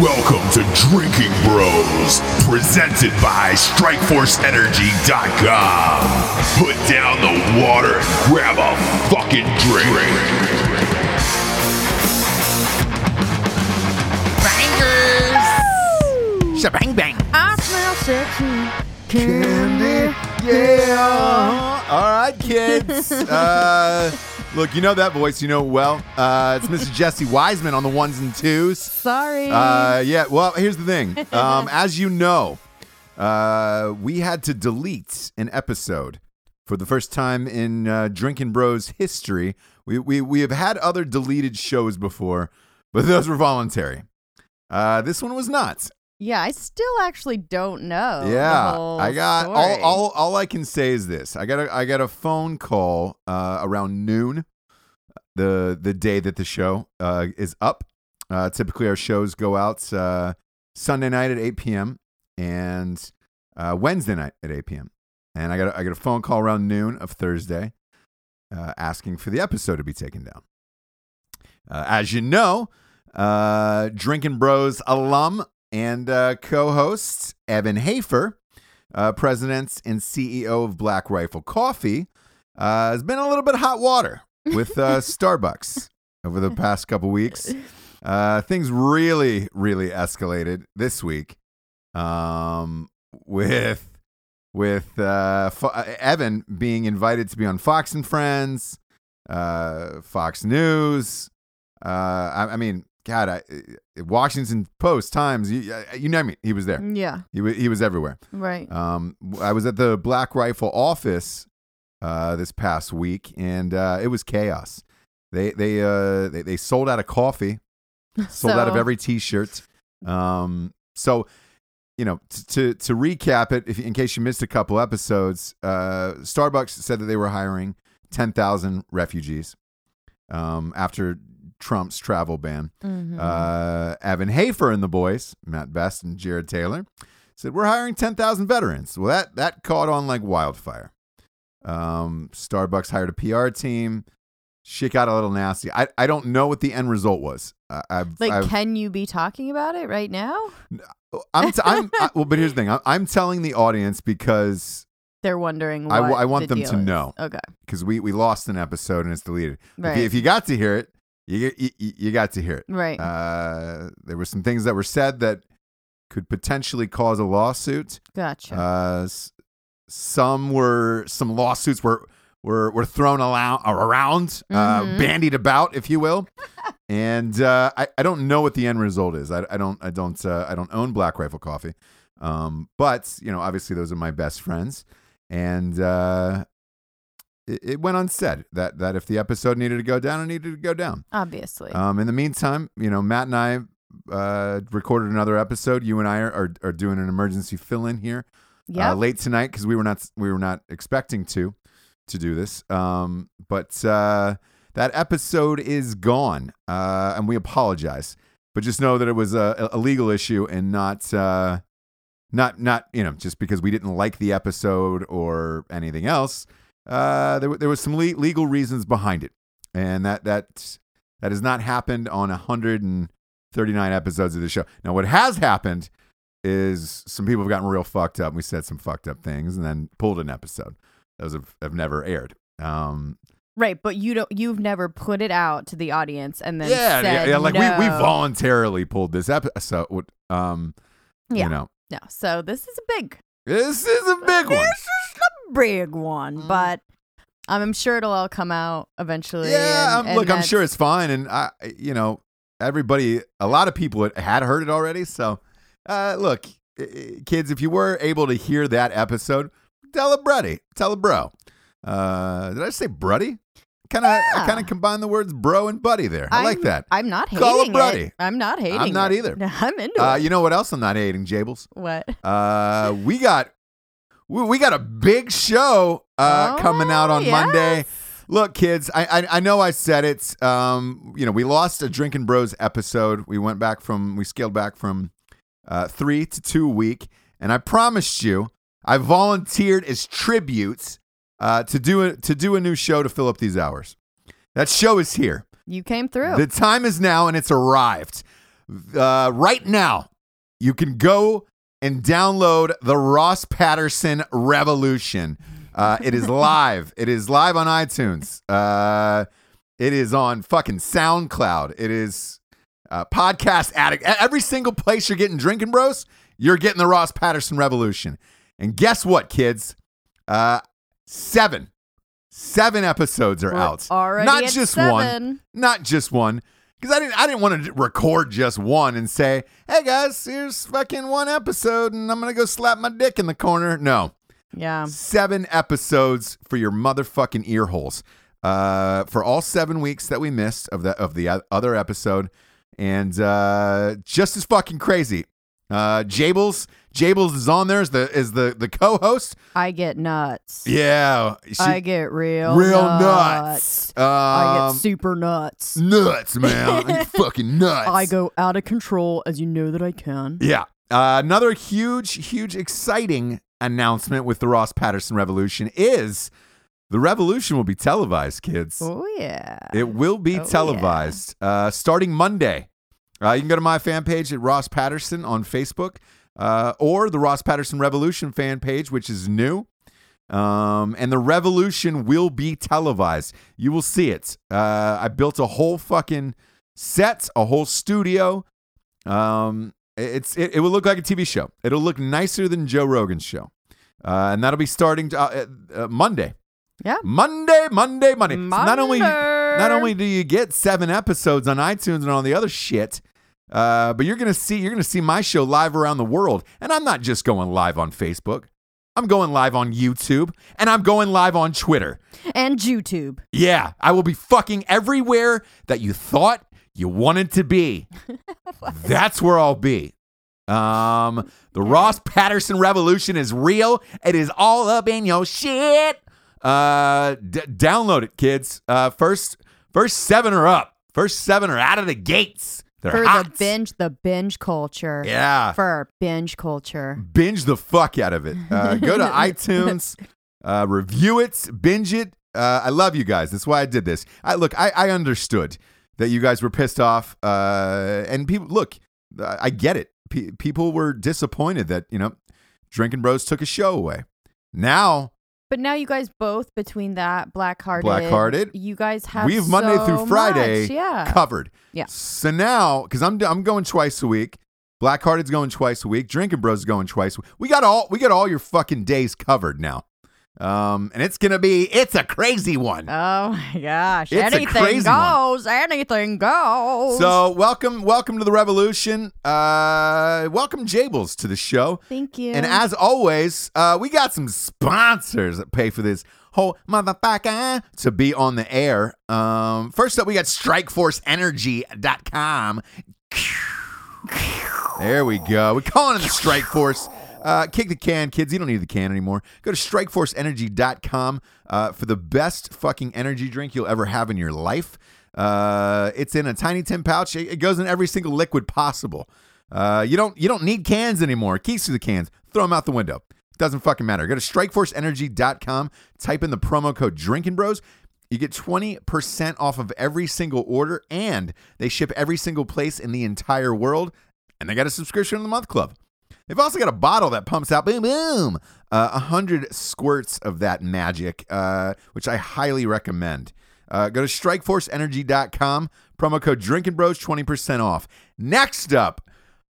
Welcome to Drinking Bros, presented by StrikeForceEnergy.com. Put down the water and grab a fucking drink. Bangers! Shabang bang! I smell sexy Candy, yeah. All right, kids. Uh, look, you know that voice. You know it well. Uh, it's Mrs. Jessie Wiseman on the ones and twos. Sorry. Uh, yeah. Well, here's the thing. Um, as you know, uh, we had to delete an episode for the first time in uh, Drinking Bros history. We, we we have had other deleted shows before, but those were voluntary. Uh, this one was not. Yeah, I still actually don't know. Yeah, I got all, story. all. All I can say is this: I got a I got a phone call uh, around noon, the the day that the show uh, is up. Uh, typically, our shows go out uh, Sunday night at eight p.m. and uh, Wednesday night at eight p.m. And I got a, I got a phone call around noon of Thursday, uh, asking for the episode to be taken down. Uh, as you know, uh, Drinking Bros alum and uh, co-host Evan Hafer, uh, president and CEO of Black Rifle Coffee, uh, has been a little bit hot water with uh, Starbucks over the past couple weeks. Uh, things really, really escalated this week um, with with uh, Fo- uh, Evan being invited to be on Fox and Friends, uh, Fox News. Uh, I, I mean, God, I, uh, Washington Post, Times, you, uh, you name it, he was there. Yeah, He, wa- he was everywhere. right. Um, I was at the Black Rifle office uh, this past week, and uh, it was chaos. They they uh they, they sold out of coffee, sold out of every T-shirt. Um, so you know t- to to recap it, if in case you missed a couple episodes, uh, Starbucks said that they were hiring ten thousand refugees um, after Trump's travel ban. Mhm. Uh, Evan Hafer and the boys, Matt Best and Jared Taylor, said we're hiring ten thousand veterans. Well, that that caught on like wildfire. Um, Starbucks hired a PR team. Shit got a little nasty. I, I don't know what the end result was. I, I've, like, I've, can you be talking about it right now? I'm, t- I'm I, well, but here's the thing. I, I'm telling the audience because They're wondering. I I want the them to is. know. Okay, because we we lost an episode and it's deleted. If, you, if you got to hear it, you you, you got to hear it. right. Uh, there were some things that were said that could potentially cause a lawsuit. gotcha. Uh, some were some lawsuits were were were thrown alou- around, uh, Mhm. bandied about, if you will. and uh, I I don't know what the end result is. I, I don't I don't uh, I don't own Black Rifle Coffee, um, but you know obviously those are my best friends, and uh, it, it went unsaid that that if the episode needed to go down, it needed to go down. Obviously. Um, in the meantime, you know, Matt and I uh, recorded another episode. You and I are, are, are doing an emergency fill in here yeah. uh, late tonight because we were not we were not expecting to to do this. Um, but uh, that episode is gone, uh, and we apologize. But just know that it was a, a legal issue and not uh, not not you know just because we didn't like the episode or anything else. Uh, there, there was some le- legal reasons behind it, and that that that has not happened on 139 episodes of the show. Now, what has happened is some people have gotten real fucked up. We said some fucked up things and then pulled an episode. Those have, have never aired. Um, right, but you don't. You've never put it out to the audience and then yeah, said yeah, yeah, like no. we, we voluntarily pulled this episode. Um, Yeah. you know, No, so this is a big, this is a big one. This is big one, Mm. but um, I'm sure it'll all come out eventually. Yeah, and- um, look, and I'm sure it's fine, and I, you know, everybody, a lot of people had- heard it already. So, uh, look, kids, if you were able to hear that episode, tell a buddy, tell a bro. Uh, did I say bruddy? Kind of, I Yeah. kind of combine the words bro and buddy there. I like I'm- that. I'm not hating Call it it. I'm not hating. I'm not it. either. I'm into Uh, it. you know what else I'm not hating, Jables? what? Uh, we got, we, we got a big show uh, Oh, coming out on Monday. Look, kids, I, I I know I said it. Um, you know, we lost a Drinking Bros episode. We went back from we scaled back from uh, three to two a week, and I promised you, I volunteered as tributes uh, to do a, to do a new show to fill up these hours. That show is here. You came through. The time is now, and it's arrived. uh, right now, you can go and download the Ross Patterson Revolution. Uh, it is live. It is live on iTunes. Uh, it is on fucking SoundCloud. It is uh, Podcast Addict. Every single place you're getting Drinking Bros, you're getting the Ross Patterson Revolution. And guess what, kids? Uh, seven, seven episodes are We're out. Not just one not just one because I didn't I didn't want to record just one and say, "Hey guys, here's fucking one episode and I'm going to go slap my dick in the corner." No. Yeah. 7 episodes for your motherfucking ear holes. Uh for all 7 weeks that we missed of the of the other episode and uh just as fucking crazy. Uh Jables Jables is on there as the is the the co-host. I get nuts. Yeah. she- I get real real nuts. nuts. Um, I get super nuts. nuts, man. Fucking nuts. I go out of control, as you know that I can. Yeah. Uh, another huge, huge, exciting announcement with the Ross Patterson Revolution is the revolution will be televised, kids. Oh yeah. It will be Oh, yeah. televised uh, starting Monday. Uh, you can go to my fan page at Ross Patterson on Facebook uh, or the Ross Patterson Revolution fan page, which is new. Um, and the revolution will be televised. You will see it. Uh, I built a whole fucking set, a whole studio. Um, it's it, it will look like a TV show. It'll look nicer than Joe Rogan's show, uh, and that'll be starting uh, uh, Monday. Yeah. Monday, Monday, Monday. So not only Monday. not only do you get seven episodes on iTunes and all the other shit, uh, but you're gonna see you're gonna see my show live around the world, and I'm not just going live on Facebook. I'm going live on YouTube, and I'm going live on Twitter. and YouTube. Yeah, I will be fucking everywhere that you thought you wanted to be. That's where I'll be. Um, the Ross Patterson Revolution is real. It is all up in your shit. Uh, d- download it, kids. Uh, first, first seven are up. First seven are out of the gates. They're For hot. the binge, the binge culture. Yeah, For binge culture. binge the fuck out of it. Uh, go to iTunes, uh, review it, binge it. Uh, I love you guys. That's why I did this. I look, I, I understood that you guys were pissed off, uh, and people look. I get it. Pe people were disappointed that you know, Drinking Bros took a show away. Now But now you guys both between that black hearted, black hearted, you guys have we have Monday so through Friday much, Yeah. covered. Yeah. So now, because I'm I'm going twice a week. black hearted's going twice a week. Drinking Bros is going twice. a week. We got all we got all your fucking days covered now. Um, and it's gonna be it's a crazy one. Oh my gosh! It's Anything crazy one. goes. Anything goes. So welcome, welcome to the revolution. Uh, welcome Jables to the show. thank you. And as always, uh, we got some sponsors that pay for this whole motherfucker to be on the air. Um, first up, we got StrikeForceEnergy.com. There we go. We're calling it the Strike Force. Uh, kick the can, kids. You don't need the can anymore. Go to StrikeForceEnergy.com uh, for the best fucking energy drink you'll ever have in your life. Uh, it's in a tiny tin pouch. It goes in every single liquid possible. Uh, you don't you don't need cans anymore. Keys to the cans. Throw them out the window. Doesn't fucking matter. Go to StrikeForceEnergy.com. Type in the promo code Drinking Bros. You get 20% off of every single order, and they ship every single place in the entire world. And they got a subscription to the month club. They've also got a bottle that pumps out boom boom uh, a hundred squirts of that magic, uh, which I highly recommend. Uh, go to StrikeForceEnergy.com. Promo code Drinking Bros twenty percent off. Next up,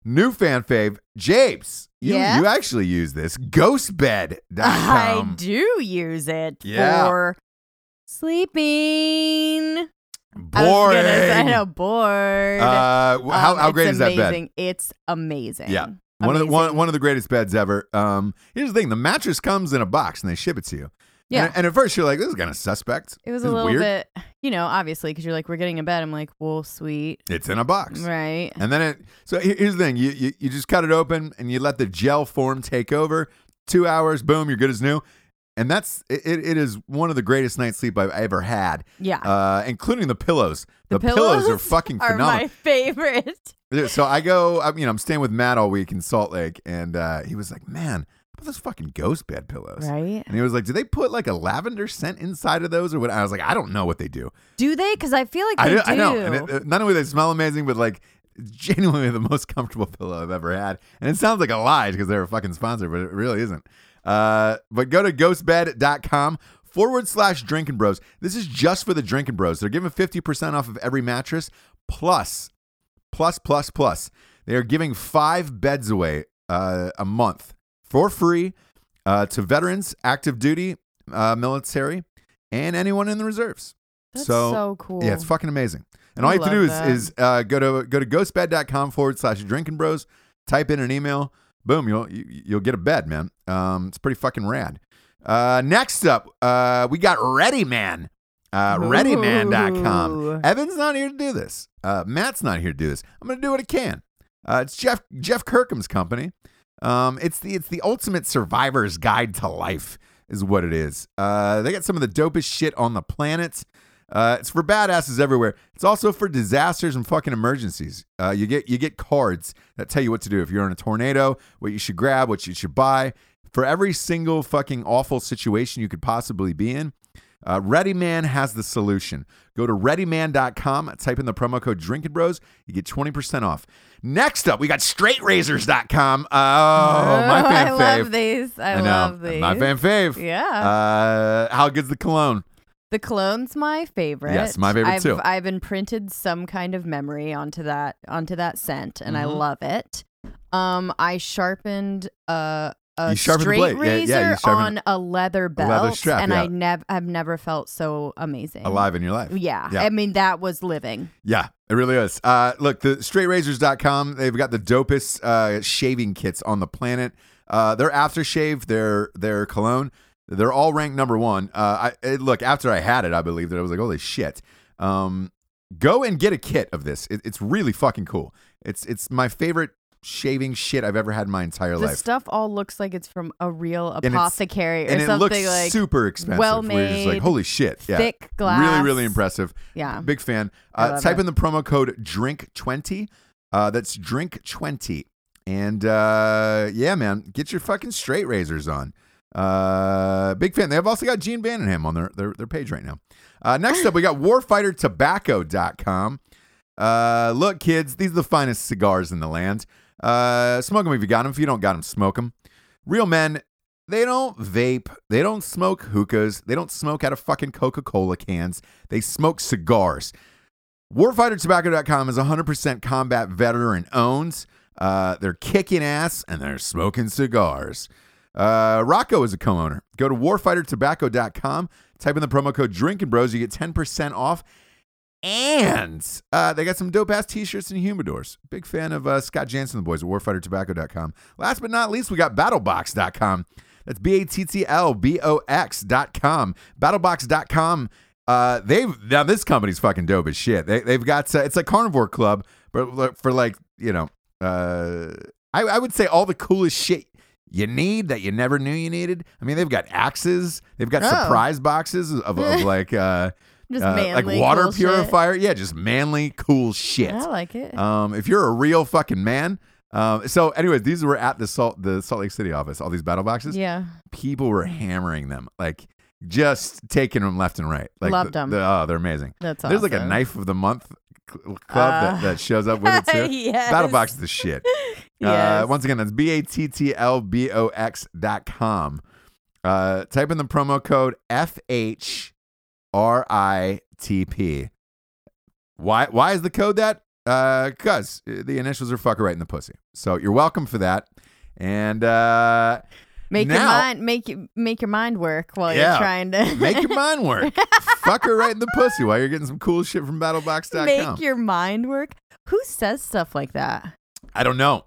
new fan fave, Japes. You Yes? you actually use this GhostBed.com. I do use it Yeah. for sleeping. Boring. I gonna I know, bored. Uh, how, Um, how great is that bed? amazing. It's amazing. Yeah. One of the one, one of the greatest beds ever. Um, here's the thing: the mattress comes in a box and they ship it to you. Yeah. And, and at first you're like, "This is kind of suspect." It was This a is little weird. bit, you know, obviously, because you're like, we're getting a bed. I'm like, well, sweet. It's in a box. Right. And then it. So here- here's the thing: you, you you just cut it open and you let the gel form take over. Two hours, boom, you're good as new. And that's it. It, it is one of the greatest night's sleep I've ever had, Yeah. uh, including the pillows. The, the pillows, are fucking are phenomenal. my favorite. So I go, I mean, I'm staying with Matt all week in Salt Lake, and uh, he was like, "Man, what those fucking ghost bed pillows?" Right. And he was like, "Do they put like a lavender scent inside of those, or what?" I was like, "I don't know what they do." Do they? Because I feel like I, they do- do. I know. And it, not only they smell amazing, but like genuinely the most comfortable pillow I've ever had. And it sounds like a lie because they're a fucking sponsor, but it really isn't. Uh, but go to ghostbed.com forward slash drinking bros. This is just for the drinking bros. They're giving 50% off of every mattress plus, plus, plus, plus. They are giving five beds away uh, a month for free uh, to veterans, active duty, uh, military, and anyone in the reserves. That's so, so, cool. Yeah, it's fucking amazing. And I all you have to do is, is uh, go to go to ghostbed.com forward slash drinking bros, type in an email, boom, you'll you, you'll get a bed, man. Um, it's pretty fucking rad. Uh, next up, uh, we got Ready Man. Uh, ReadyMan.com. Evan's not here to do this. Uh, Matt's not here to do this. I'm gonna do what I can. Uh, it's Jeff Jeff Kirkham's company. Um, it's the it's the ultimate survivor's guide to life, is what it is. Uh, they got some of the dopest shit on the planet. Uh, it's for badasses everywhere. It's also for disasters and fucking emergencies. Uh, you get you get cards that tell you what to do if you're in a tornado, what you should grab, what you should buy. For every single fucking awful situation you could possibly be in, uh, ReadyMan has the solution. Go to readyman.com, type in the promo code Drinking Bros, you get 20% off. Next up, we got straightrazors.com. Oh, my fan I fave. I love these. I, I love these. My fan fave. Yeah. Uh, how good's the cologne? the cologne's my favorite. Yes, my favorite I've, too. I've imprinted some kind of memory onto that onto that scent, and I Mhm. love it. Um, I sharpened a a You sharpened the straight blade. Yeah, yeah, razor on a leather belt, leather strap, and yeah. I never I've never felt so amazing. Alive in your life. Yeah. Yeah. I mean that was living. Yeah, it really is. Uh, look, the straightrazors.com, they've got the dopest uh, shaving kits on the planet. Uh, their aftershave, their their cologne, they're all ranked number one. Uh, I it, look after I had it, I believe that I was like, holy shit. Um, go and get a kit of this. It, it's really fucking cool. It's it's my favorite shaving shit I've ever had in my entire The life. stuff all looks like it's from a real it's- apothecary or and it something looks like super expensive. just like, well-made, holy shit. Yeah. thick glass. Really, really impressive. Yeah. Big fan. I Uh, love type it. in the promo code DRINK20. Uh, that's DRINK20. And uh, yeah, man, get your fucking straight razors on. Uh, big fan. They've also got Gene Vandenham on their, their, their page right now. Uh, next up, we got warfightertobacco.com. Uh, look, kids, these are the finest cigars in the land. Uh, smoke them if you got them. If you don't got them, smoke them. Real men, they don't vape. They don't smoke hookahs. They don't smoke out of fucking Coca Cola cans. They smoke cigars. WarfighterTobacco.com is 100% combat veteran owned. Uh, they're kicking ass and they're smoking cigars. Uh, Rocco is a co owner. Go to warfightertobacco.com, type in the promo code Drinking Bros. You get 10% off. And uh, they got some dope ass t shirts and humidors. Big fan of uh, Scott Jansen, and the boys at warfightertobacco.com. Last but not least, we got battlebox.com. That's B A T T L B O X.com. Battlebox.com. Uh, they've now this company's fucking dope as shit. They, they've got uh, it's like Carnivore Club, but for like, you know, uh, I, I would say all the coolest shit you need that you never knew you needed. I mean, they've got axes, they've got Oh. surprise boxes of, of like, uh, Just uh, manly, like water cool shit. purifier. Yeah, just manly, cool shit. I like it. Um, if you're a real fucking man. Um, so, anyways, these were at the Salt the Salt Lake City office. All these battle boxes. yeah. People were hammering them, like just taking them left and right. Like Loved the- 'em. the- oh, they're amazing. That's There's like a knife of the month club that, Uh, that shows up with it too. yes. Battle box is the shit. Uh, once again, that's B A T T L B O X dot com. Uh, type in the promo code F H R I T P. Why? Why is the code that? Uh, cause the initials are fucker right in the pussy. So you're welcome for that. And uh, Make your mind make make your mind work while Yeah. you're trying to make your mind work. fucker right in the pussy while you're getting some cool shit from BattleBox.com. make your mind work. Who says stuff like that? I don't know.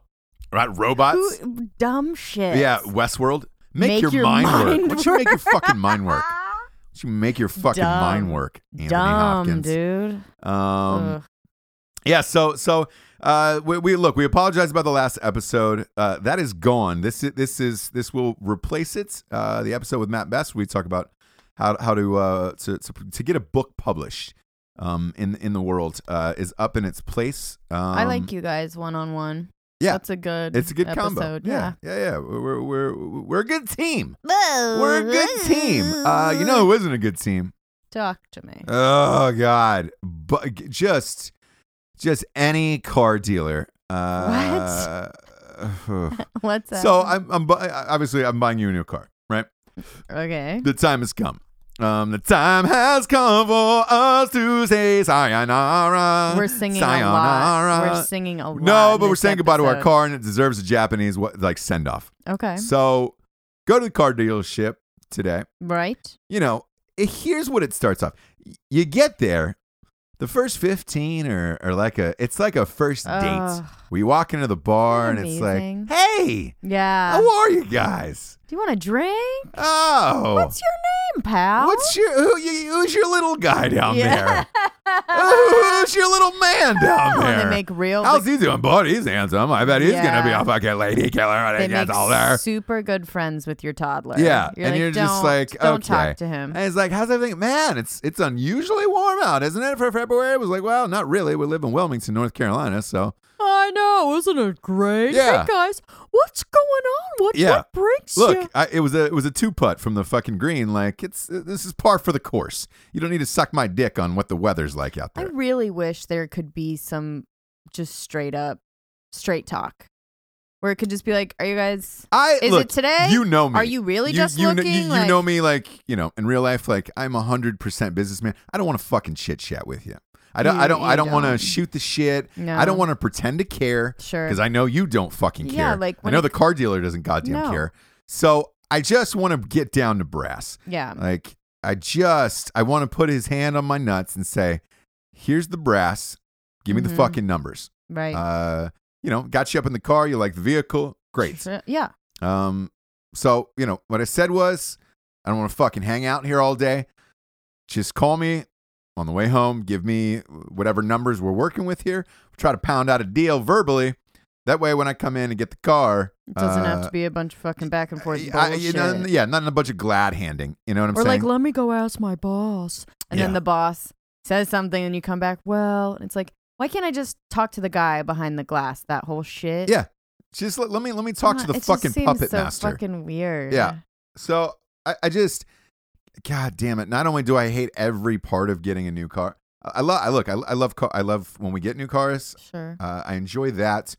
Right? Robots. Who dumb shit. Yeah, Westworld. Make, Make your, your mind, work. mind Why don't you make your fucking mind work? You make your fucking Dumb. mind work, Anthony Dumb, Hopkins? dude. Um, Ugh. yeah. So, so uh, we, we look. We apologize about the last episode. Uh, that is gone. This is this is this will replace it. Uh, the episode with Matt Best. We talk about how how to uh to to, to get a book published. Um, in in the world, uh, is up in its place. Um, I like you guys one on one. Yeah. That's a good It's a good combo. episode. Yeah, yeah, yeah. We're we're we're a good team. Yeah. We're a good team. Uh, you know who isn't a good team? Talk to me. Oh God, but just just any car dealer. Uh, what? What's that? so I'm, I'm bu- obviously I'm buying you a new car, right? okay. The time has come. Um, the time has come for us to say sayonara. We're singing sayonara. a lot. We're singing a lot. no, but we're saying goodbye to our car, and it deserves a Japanese what, like send off. Okay. So go to the car dealership today. Right. You know, it, here's what it starts off. You get there, the first 15 or, are like a, it's like a first date. Ugh. We walk into the bar and it's like, hey, Yeah. how are you guys? Do you want a drink? Oh, What's your name, pal? what's your, who, you, who's your little guy down yeah. there? Uh, who's your little man down Oh, there? they make real. How's he doing, bud? He's handsome. I bet he's gonna be a fucking lady killer. they He gets make all there. super good friends with your toddler. Yeah, you're and like, you're just "Don't- like, don't okay. talk to him. And he's like, "How's everything, man? It's it's unusually warm out, isn't it, for February?" it was like, "Well, not really. We live in Wilmington, North Carolina, so I know, isn't it great? Yeah. Hey guys, what's going on? What Yeah. what brings look, you? I, it was a it was a two putt from the fucking green. Like it's uh, this is par for the course. You don't need to suck my dick on what the weather's like out there. I really wish there could be some just straight up, straight talk, where it could just be like, "Are you guys? I Is look, it today? You know me. Are you really you, just you looking? Know, you, you like, know me like you know in real life. Like I'm a hundred percent businessman. I don't want to fucking chit chat with you. I don't. I don't. I you don't want to shoot the shit. No. I don't want to pretend to care. Sure. because I know you don't fucking care. Yeah, like, I know it- the car dealer doesn't goddamn No. care. So I just want to get down to brass. Yeah. Like I just I want to put his hand on my nuts and say, "Here's the brass. Give me Mhm. the fucking numbers." right. Uh, you know, got you up in the car. You like the vehicle? Great. Yeah. Um, so you know what I said was, I don't want to fucking hang out here all day. Just call me on the way home. Give me whatever numbers we're working with here. try to pound out a deal verbally. That way, when I come in and get the car, It doesn't have uh, to be a bunch of fucking back and forth I- bullshit. you know, yeah, not in a bunch of glad handing. You know what I'm or saying? like, let me go ask my boss, and Yeah. then the boss says something, and you come back. Well, it's like, why can't I just talk to the guy behind the glass? That whole shit. yeah, just let, let me let me talk to Uh, the fucking seems puppet so master. Fucking weird. Yeah. So I, I just, God damn it! Not only do I hate every part of getting a new car, I, love. I look. I, I love. Car, I love when we get new cars. Sure. Uh, I enjoy that.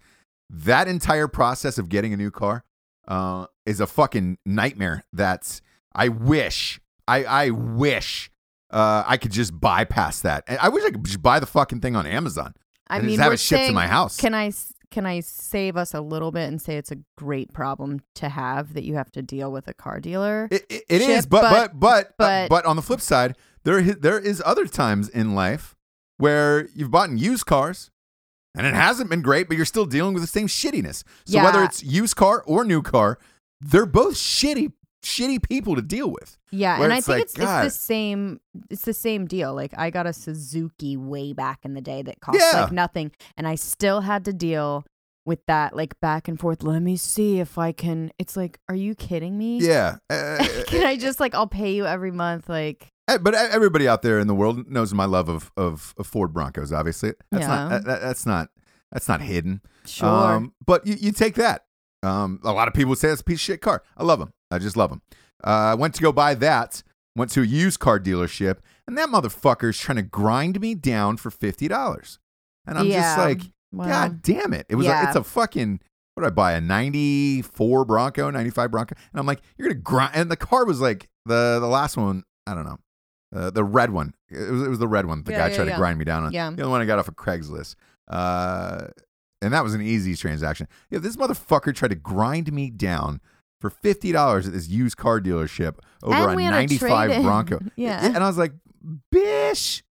That entire process of getting a new car uh, is a fucking nightmare. That's. I wish. I I wish. Uh, I could just bypass that. I wish I could just buy the fucking thing on Amazon. I and mean, just have it shipped to my house. Can I can I save us a little bit and say it's a great problem to have that you have to deal with a car dealer? It, it, it ship, but but but- but uh, but- on the flip side, there there is other times in life where you've bought used cars and it hasn't been great, but you're still dealing with the same shittiness. So whether it's used car or new car, they're both shitty shitty people to deal with. Yeah, and I think like, it's it's the same it's the same deal. Like I got a Suzuki way back in the day that cost Yeah. like nothing and I still had to deal with that like back and forth. Let me see if I can it's like are you kidding me? Yeah. Uh, can I just like I'll pay you every month like Uh, But everybody out there in the world knows my love of of, of Ford Broncos. Obviously, that's not Yeah. that, that- that's not that's not hidden. sure. Um, but you, you take that. Um, a lot of people say it's a piece of shit car. I love them. I just love them. Uh, I went to go buy that. Went to a used car dealership, and that motherfucker's trying to grind me down for fifty dollars. And I'm just Yeah. like, well, God damn it! It was a, it's a fucking what did I buy a '94 Bronco, '95 Bronco, and I'm like, you're gonna grind. And the car was like the the last one. I don't know. Uh, the red one. It was, it was the red one. The Yeah, guy yeah, tried to grind me down on. Yeah. The other one I got off of Craigslist. Uh, and that was an easy transaction. If this motherfucker tried to grind me down for fifty dollars at this used car dealership over a we had a '95. Bronco, Yeah. and I was like, "Bish,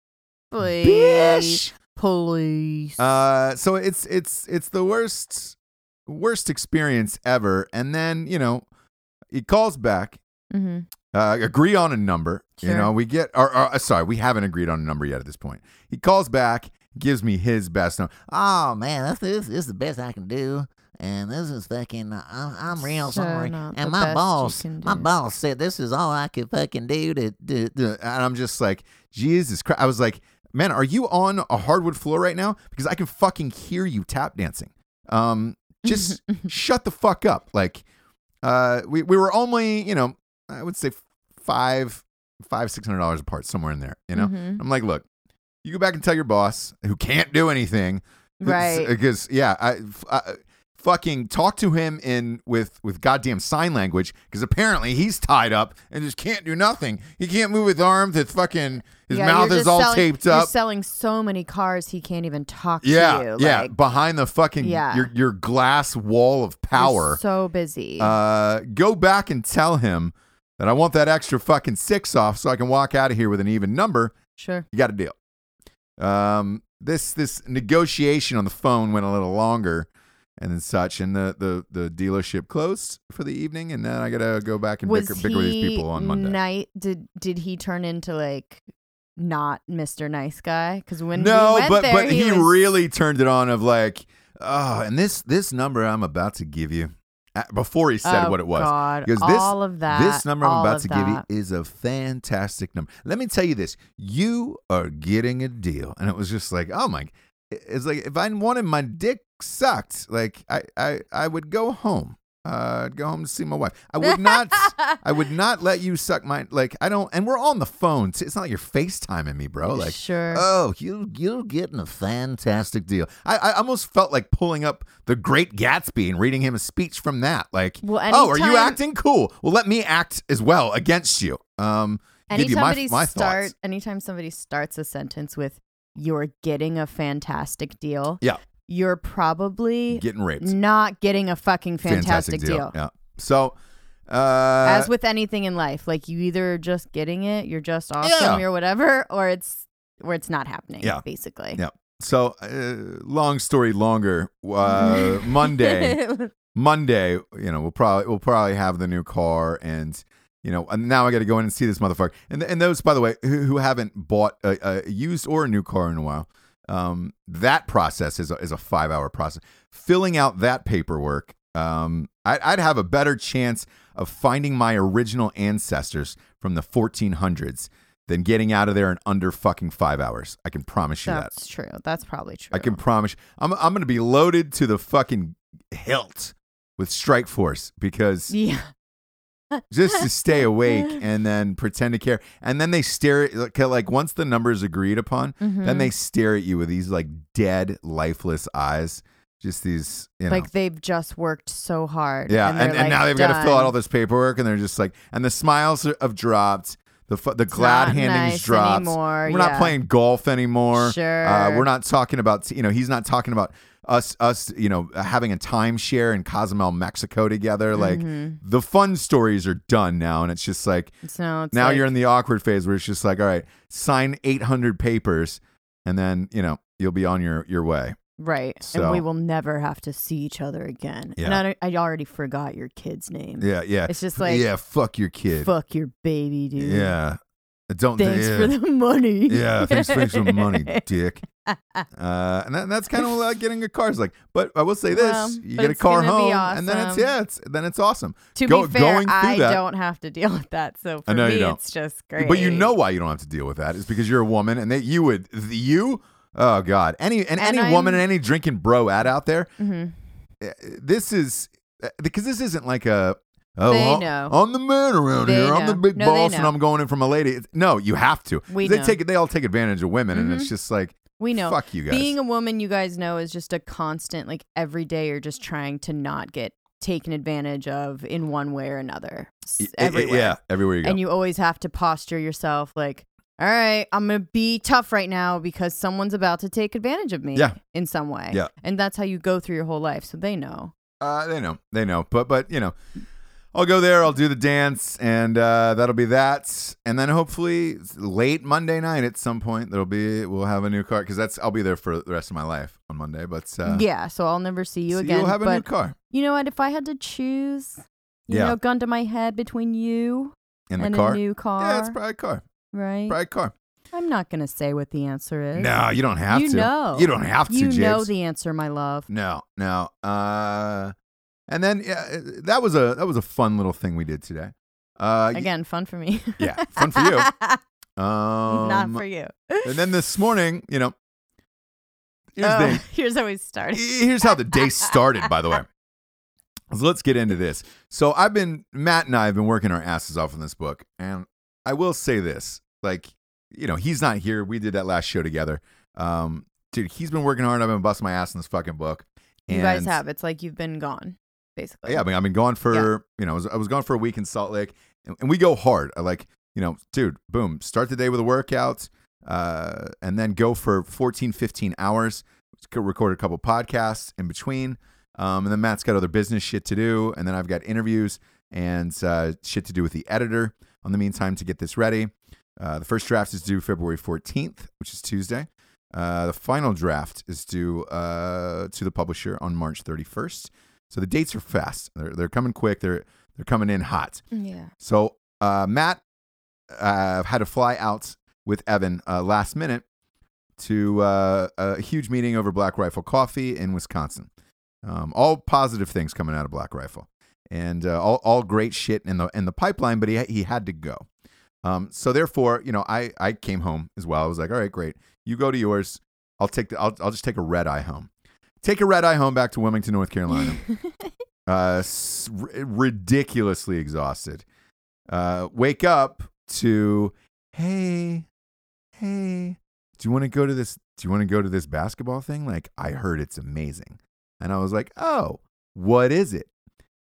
please. bish." Police. Uh, so it's it's it's the worst worst experience ever. And then you know, he calls back, hmm uh, agree on a number. You know, we get or, or uh, sorry, we haven't agreed on a number yet at this point. He calls back, gives me his best number. Oh man, that's this, this is the best I can do. And this is fucking. I'm, I'm real So sorry. And my boss, my boss said this is all I could fucking do to. to, to And I'm just like, Jesus Christ. I was like, man, are you on a hardwood floor right now? Because I can fucking hear you tap dancing. Um, just shut the fuck up. Like, uh, we, we were only, you know, I would say five, five, six hundred dollars apart, somewhere in there, you know? Mhm. I'm like, look, you go back and tell your boss who can't do anything, Right. Because yeah, I- fucking talk to him in with with goddamn sign language because apparently he's tied up and just can't do nothing. He can't move his arms. His fucking his Yeah, mouth is all selling- taped You're up. selling so many cars, he can't even talk Yeah, to you. yeah. Like, Behind the fucking Yeah. your your glass wall of you're power. so busy. Uh, go back and tell him that I want that extra fucking six off so I can walk out of here with an even number. sure. You got a deal. Um, this this negotiation on the phone went a little longer and then such, and the the the dealership closed for the evening, and then I gotta go back and bicker, bicker with these people on Monday. night? Did did he turn into like not Mr. Nice Guy? Because when no, we but there, but he, was, really turned it on of like, oh, and this this number I'm about to give you before he said oh, what it was. God, Because this- all of that. This number I'm about to give you is a fantastic number. Let me tell you this: you are getting a deal, and it was just like, oh my! It's like if I wanted my dick sucked, like I I I would go home. Uh, I'd go home to see my wife. I would not. I would not let you suck my like. I don't. And we're on the phone. It's not like you're FaceTiming me, bro. Like, sure. oh, you you're getting a fantastic deal. I I almost felt like pulling up The Great Gatsby and reading him a speech from that. Like, Well, oh, are you acting cool? Well, let me act as well against you. Um, give you my somebody my start, thoughts. anytime somebody starts a sentence with "You're getting a fantastic deal," Yeah. You're probably Getting raped. not getting a fucking fantastic, deal. Yeah. So, uh, As with anything in life, like you either just getting it, you're just awesome, Yeah. or whatever, or it's or it's not happening. Yeah. basically. Yeah. so uh, long story longer. Uh, Monday. Monday, you know, we'll probably we'll probably have the new car, and you know, and now I got to go in and see this motherfucker. And and those, by the way, who, who haven't bought a, a used or a new car in a while, um, that process is a, is a five hour process. Filling out that paperwork, um, I, I'd have a better chance of finding my original ancestors from the 1400s than getting out of there in under fucking five hours. I can promise you that. That's true. That's probably true. I can promise. I'm I'm going to be loaded to the fucking hilt with Strike Force because Yeah. Just to stay awake and then pretend to care, and then they stare at like, like once the number is agreed upon, then Mhm. they stare at you with these like dead, lifeless eyes. Just these, you know. like they've just worked so hard. yeah, and, and, and, now they've got to fill out all this paperwork, and they're just like, and the smiles have dropped. The fu- the glad handings nice dropped. anymore, We're not playing golf anymore. Sure. Uh, we're not talking about you know he's not talking about us us you know having a timeshare in Cozumel, Mexico together. Like Mhm. the fun stories are done now, and it's just like So it's now like, you're in the awkward phase where it's just like all right, sign 800 papers, and then you know you'll be on your your way. right, So- and we will never have to see each other again. And I, I already forgot your kid's name. Yeah, yeah. It's just like yeah, fuck your kid. fuck your baby, dude. Yeah, don't. Thanks yeah. for the money. Yeah, thanks, thanks for the money, dick. Uh, and that, that's kind of like getting a car. It's like, but I will say this: you get a car home, and then it's awesome. yeah, it's then it's awesome. to Go- be fair, I that- don't have to deal with that. So for I know me, you don't. it's just great. But you know why you don't have to deal with that is because you're a woman, and that you would you. Oh God! Any and, And any woman I'm- and any drinking bro ad out there. Mhm. uh, This is uh, because this isn't like a. Oh, They I'm- know. I'm the man around They here. I'm the big No, boss, and. I'm going in for a lady. No, you have to. We they know. take they all take advantage of women, and Mhm. it's just like We know. fuck you guys. Being a woman, you guys know, is just a constant. Like every day, you're just trying to not get taken advantage of in one way or another. Y- y- everywhere. Yeah, everywhere you go. And you always have to posture yourself like, all right, I'm gonna be tough right now because someone's about to take advantage of me Yeah. in some way. Yeah. And that's how you go through your whole life. So they know. Uh, they know, they know, but but you know, I'll go there. I'll do the dance, and uh, that'll be that. And then hopefully late Monday night at some point, there'll be we'll have a new car because that's I'll be there for the rest of my life on Monday. But uh, yeah. So I'll never see you so again. you'll have a new car you know what? If I had to choose, you Yeah. know, gun to my head between you and car. a new car, yeah, it's probably a car. right? Probably a car. I'm not gonna say what the answer is. No, you don't have you to. know. You don't have to. You know the answer, my love. No, no. Uh, and then yeah, that was a that was a fun little thing we did today. Uh, Again, fun for me. yeah, fun for you. Um, Not for you. And then this morning, you know, here's the Oh, thing. here's how we started. Here's how the day started, by the way. So let's get into this. So I've been Matt and I have been working our asses off on this book, and I will say this: like, you know, he's not here. We did that last show together. Um, dude, he's been working hard. I've been busting my ass in this fucking book. You guys have. It's like you've been gone, basically. Yeah, I mean, I've been gone for you know, I was, I was gone for a week in Salt Lake, and, and we go hard. I like you know, dude, boom, start the day with a workout, uh, and then go for 14, 15 hours. Record a couple podcasts in between, um, and then Matt's got other business shit to do, and then I've got interviews and uh, shit to do with the editor. On the meantime, to get this ready, uh, the first draft is due February 14th, which is Tuesday. Uh, the final draft is due uh, to the publisher on March 31st. So the dates are fast. They're, they're coming quick. They're they're coming in hot. Yeah. So uh, Matt uh, had to fly out with Evan uh, last minute to uh, a huge meeting over Black Rifle Coffee in Wisconsin. Um, all positive things coming out of Black Rifle, and uh, all all great shit in the in the pipeline. But he he had to go. Um, so therefore, you know, I I came home as well. I was like, all right, great. You go to yours. I'll take the. I'll I'll just take a red eye home. Take a red eye home back to Wilmington, North Carolina uh, s- r- ridiculously exhausted. Uh, wake up to, hey, hey, do you want to go to this? Do you want to go to this basketball thing? Like, I heard it's amazing, and I was like, oh, what is it?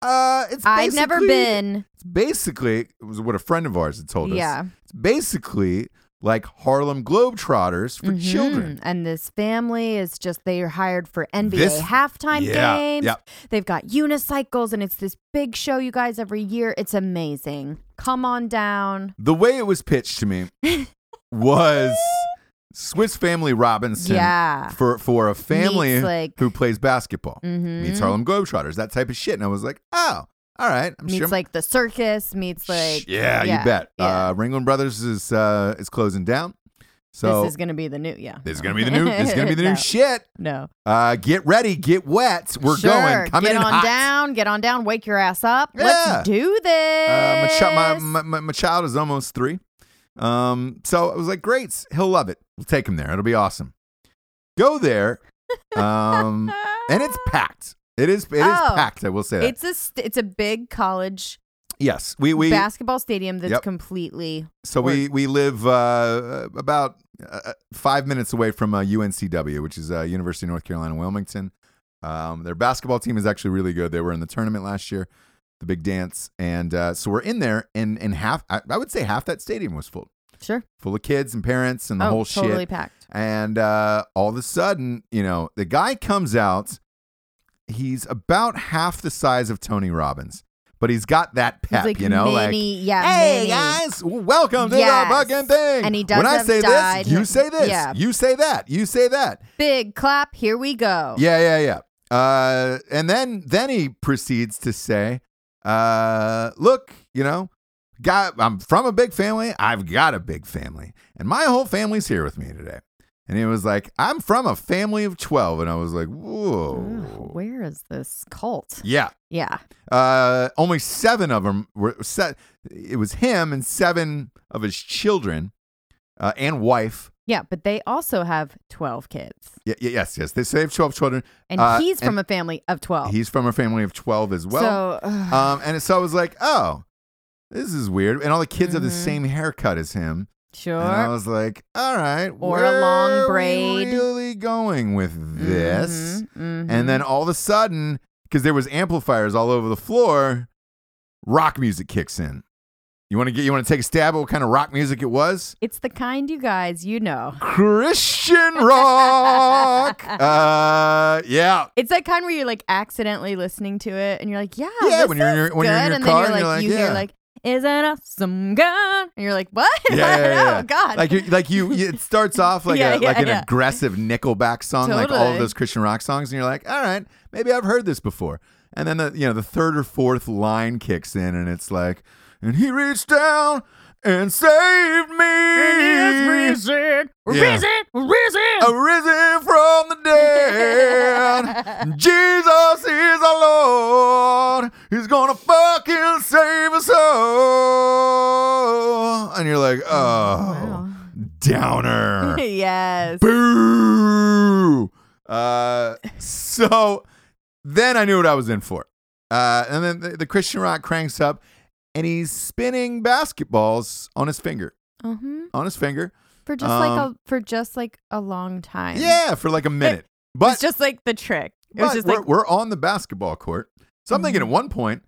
Uh, it's I've never basically- been. It's basically it was what a friend of ours had told us. Yeah. it's basically like Harlem Globetrotters for Mhm. children. And this family is just they are hired for NBA This- halftime Yeah, games. yeah. They've got unicycles and it's this big show you guys every year. It's amazing. Come on down. The way it was pitched to me was Swiss Family Robinson Yeah. for for a family Meets, like- who plays basketball. Mhm. Meets Harlem Globetrotters, that type of shit. And I was like, oh, all right. I'm Meets sure. like the circus, meets like yeah, yeah, you bet. yeah. Uh, Ringling Brothers is uh, is closing down. So this is gonna be the new yeah. this is gonna be the new. This is gonna be the new No. shit. No. Uh, get ready, get wet. We're Sure. going. Coming get in on hot. down, get on down, wake your ass up. Yeah. Let's do this. Uh, my, my, my, my child is almost three. Um, so I was like, great, he'll love it. We'll take him there. It'll be awesome. Go there, um, and it's packed. It is. It is Oh, packed. I will say that. It's a st- it's a big college yes, we we. basketball stadium that's Yep. completely so we we live uh, about uh, five minutes away from uh, UNCW, which is uh, University of North Carolina Wilmington. Um, their basketball team is actually really good. They were in the tournament last year, the big dance, and uh, so we're in there, and and half I, I would say half that stadium was full. sure. full of kids and parents and the oh, whole totally shit. packed. And uh, all of a sudden, you know, the guy comes out. He's about half the size of Tony Robbins, but he's got that pep, like you know, like. yeah, Hey guys, welcome to Yes. the fucking thing. And he does When I say dyed this, you say this. Yeah. You say that. You say that. Big clap. Here we go. Yeah, yeah, yeah. Uh, and then then he proceeds to say, uh, "Look, you know, got I'm from a big family. I've got a big family, and my whole family's here with me today." And he was like, "I'm from a family of 12. and I was like, Ugh, "Whoa." where is this cult? Yeah. Yeah. Uh, only seven of them were set. It was him and seven of his children uh, and wife. Yeah, but they also have 12 kids. Yeah, yeah, yes, yes. They say 12 children. And Uh, he's from and a family of 12. He's from a family of 12 as well. so, Um, and so I was like, oh, this is weird. And all the kids have the Mhm. same haircut as him. Sure. And I was like, all right, Or a long where are we braid. really going with this? Mhm, mhm. And then all of a sudden, because there was amplifiers all over the floor, rock music kicks in. You want to get? You want to take a stab at what kind of rock music it was? it's the kind you guys, you know. Christian rock. uh, yeah. It's that kind where you're like accidentally listening to it and you're like, yeah, Yeah, when you're in your- when you're in your and car then you're you're like, like, you yeah. hear like, is an awesome gun? And you're like, what? Yeah, yeah, yeah. oh God. Like you, like you, it starts off like Yeah, a like an aggressive Nickelback song, like all of those Christian rock songs, and you're like, all right, maybe I've heard this before. And then the you know the third or fourth line kicks in, and it's like, and he reached down and saved me. He Yeah. risen, risen, risen. Arisen from the dead. Jesus is our Lord. He's gonna fucking save us all. And you're like, oh, downer. yes. Boo. Uh, so then I knew what I was in for. Uh, and then the, the Christian rock cranks up, and he's spinning basketballs on his finger Uh-huh. on his finger. for just like a Um, for just like a long time. Yeah, for like a minute. But it's just like the trick. It was just we're, like we're on the basketball court. So I'm thinking at Mhm. one point,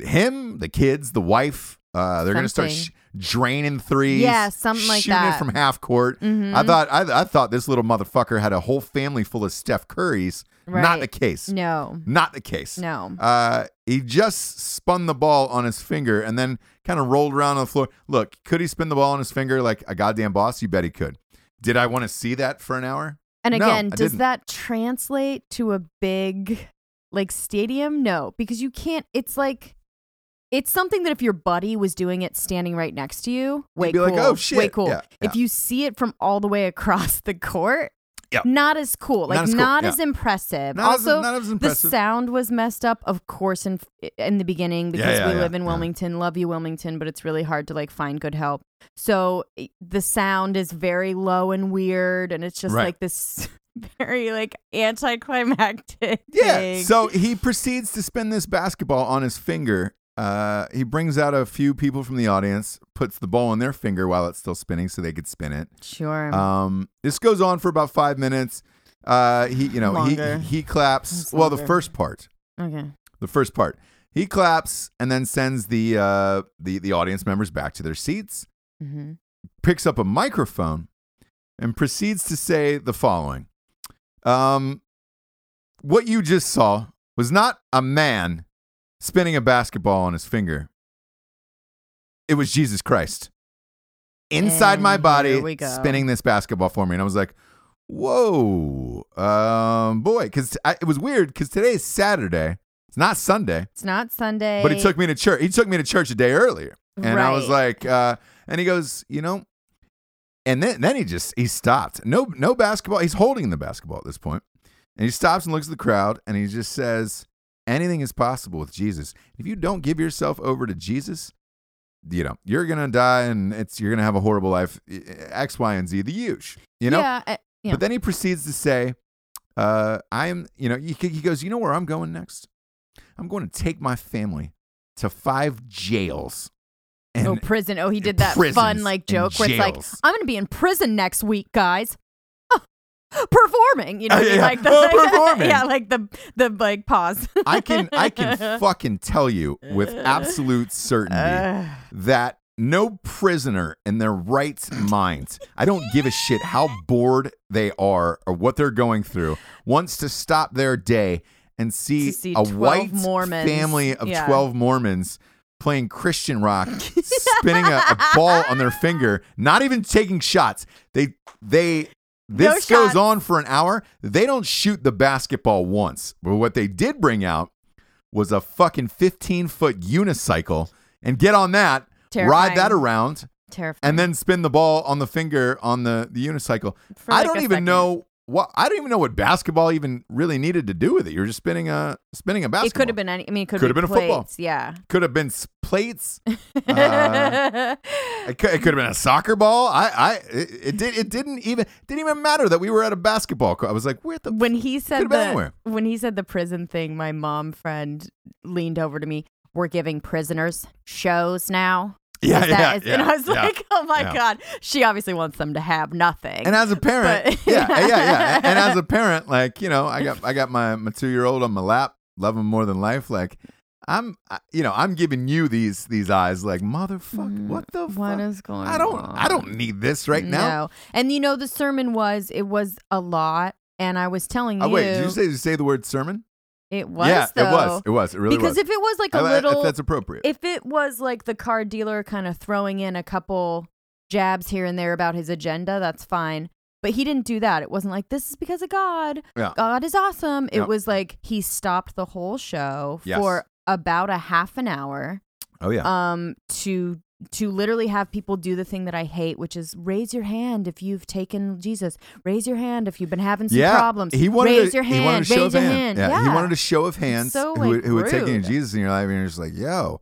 him, the kids, the wife, uh, they're going to start sh- draining threes. Yeah, something like shooting that. it from half court. Mhm. I thought I, I thought this little motherfucker had a whole family full of Steph Currys. Not the case. no, Not the case. no. Uh, he just spun the ball on his finger and then kind of rolled around on the floor. Look, could he spin the ball on his finger like a goddamn boss? You bet he could. Did I want to see that for an hour? And again, I does didn't. that translate to a big like stadium? No, because you can't. It's like it's something that if your buddy was doing it standing right next to you, way be cool. like, "Oh, Way shit." cool. Yeah, If you see it from all the way across the court, Yeah. not as cool. Like Not as not cool, as, impressive. Not as- also, not as the sound was messed up, of course, in in the beginning because yeah, we yeah, live in yeah. Wilmington. Love you, Wilmington, but it's really hard to like find good help. So the sound is very low and weird, and it's just Right. like this very like anticlimactic. Yeah. thing. So he proceeds to spin this basketball on his finger. Uh, he brings out a few people from the audience, puts the ball on their finger while it's still spinning, so they could spin it. sure. Um, this goes on for about five minutes. Uh, he, you know, he Longer. he claps. Well, the first part, okay. the first part, he claps and then sends the uh the the audience members back to their seats. hmm picks up a microphone and proceeds to say the following. Um, what you just saw was not a man spinning a basketball on his finger. It was Jesus Christ inside my body here we go. spinning this basketball for me. And I was like, whoa, um, boy, because it was weird because today is Saturday. It's not Sunday. It's not Sunday, But he took me to church. He took me to church a day earlier, and I was like, uh, and he goes, you know, and then then he just he stopped. No no basketball. He's holding the basketball at this point, and he stops and looks at the crowd, and he just says, anything is possible with Jesus. If you don't give yourself over to Jesus, you know you're gonna die, and it's you're gonna have a horrible life. X, Y, and Z, the huge, you know. yeah, uh, yeah. But then he proceeds to say, uh, I'm, you know, he, he goes, you know where I'm going next? I'm going to take my family to five jails. And oh, prison. Oh, he did that fun like joke where it's like. I'm going to be in prison next week, guys. Performing, you know, what I mean? yeah. like the Oh, performing. yeah, like the the like pause. I can, I can fucking tell you with absolute certainty Ugh. that no prisoner in their right mind, I don't give a shit how bored they are or what they're going through, wants to stop their day and see, see a white Mormons. family of Yeah. 12 Mormons playing Christian rock, spinning a, a ball on their finger, not even taking shots. They, they, this No goes on for an hour. They don't shoot the basketball once. But what they did bring out was a fucking 15 foot unicycle and get on that, ride that around, Terrifying. and then spin the ball on the finger on the, the unicycle. I don't even second. know what I don't even know what basketball even really needed to do with it. You're just spinning a spinning a basketball. It could have been any. I mean, it could Could've have been a football. plates, Yeah. could have been s- plates. Uh, It could, it could have been a soccer ball. I, I, it, it did. It didn't even didn't even matter that we were at a basketball court. I was like, where the when he said the anywhere. when he said the prison thing, my mom friend leaned over to me. We're giving prisoners shows now. Yeah, Is yeah, yeah, and I was yeah. like, oh my yeah. god. She obviously wants them to have nothing. And as a parent, But- yeah, yeah, yeah. And as a parent, like you know, I got I got my my two year old on my lap, love him more than life. Like I'm, you know, I'm giving you these these eyes, like motherfucker, what the Mm, what fuck? is going I don't, on? I don't need this right now. And you know, the sermon was it was a lot, and I was telling you. Oh wait, did you say did you say the word sermon? It was? yeah, though. it was. It was. It really because was. if it was like a I- little, if that's appropriate. if it was like the car dealer kind of throwing in a couple jabs here and there about his agenda, that's fine. But he didn't do that. It wasn't like this is because of God. Yeah. God is awesome. It was like he stopped the whole show Yes. for about a half an hour oh yeah. um to to literally have people do the thing that I hate, which is raise your hand if you've taken Jesus. Raise your hand if you've been having some yeah, problems. He wanted raise your hand. He wanted a show raise of your hand. hand. Yeah, he wanted a show of hands so, who, like, who had taken. Jesus in your life, and you're just like, yo,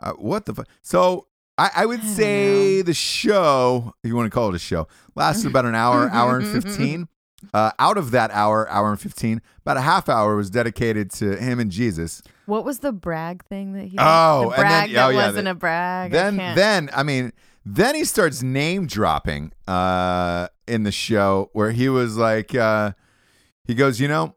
uh, what the fuck? So I, I would say the show, if you want to call it a show, lasted about an hour, hour and fifteen. Uh, out of that hour, hour and fifteen, about a half hour was dedicated to him and Jesus. What was the brag thing that he? Oh, the and then- brag oh, that yeah, wasn't the- a brag. Then, can't- then I mean, Then he starts name dropping uh, in the show where he was like, uh, he goes, you know,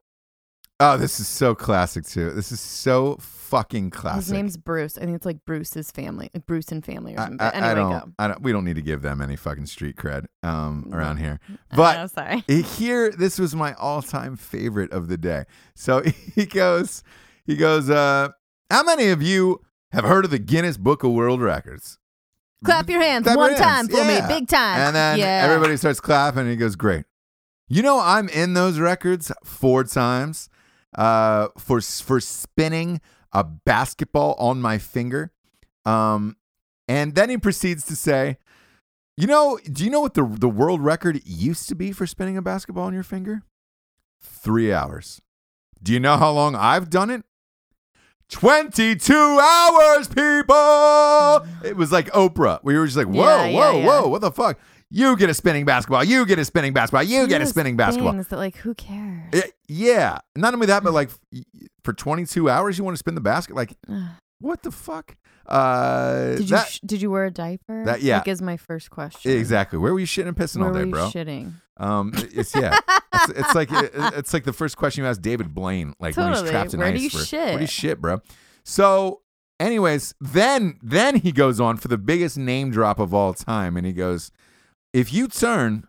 oh, this is so classic too. This is so fucking classic. His name's Bruce. I think it's like Bruce's family, like Bruce and family or I, something. I- But anyway, I don't, go. I don't. We don't need to give them any fucking street cred um, around here. Oh, But sorry. here, this was my all-time favorite of the day. So he goes, he goes. Uh, how many of you have heard of the Guinness Book of World Records? Clap your hands Clap your one hands. time for Yeah. me, big time. And then yeah. everybody starts clapping, and he goes, "Great." You know, I'm in those records four times uh, for for spinning a basketball on my finger. Um, and then he proceeds to say, "You know, do you know what the the world record used to be for spinning a basketball on your finger? Three hours. Do you know how long I've done it? 22 hours, people. It was like Oprah. We were just like, whoa, Yeah, yeah, whoa, yeah. whoa, what the fuck? You get a spinning basketball. You get a spinning basketball. You get a spinning basketball. Things that like, who cares? Eh, yeah. Not only that, but like for 22 hours, you want to spin the basket? Like, what the fuck? Uh, did you that- sh- did you wear a diaper? that- yeah. Like is my first question. exactly. Where were you shitting and pissing Where all were day, you bro? shitting? Um, it's yeah. it's, it's like it- it's like the first question you ask David Blaine, like when he's trapped in Where do ice. you for, shit? Where do you shit, bro? So, anyways, then then he goes on for the biggest name drop of all time, and he goes, "If you turn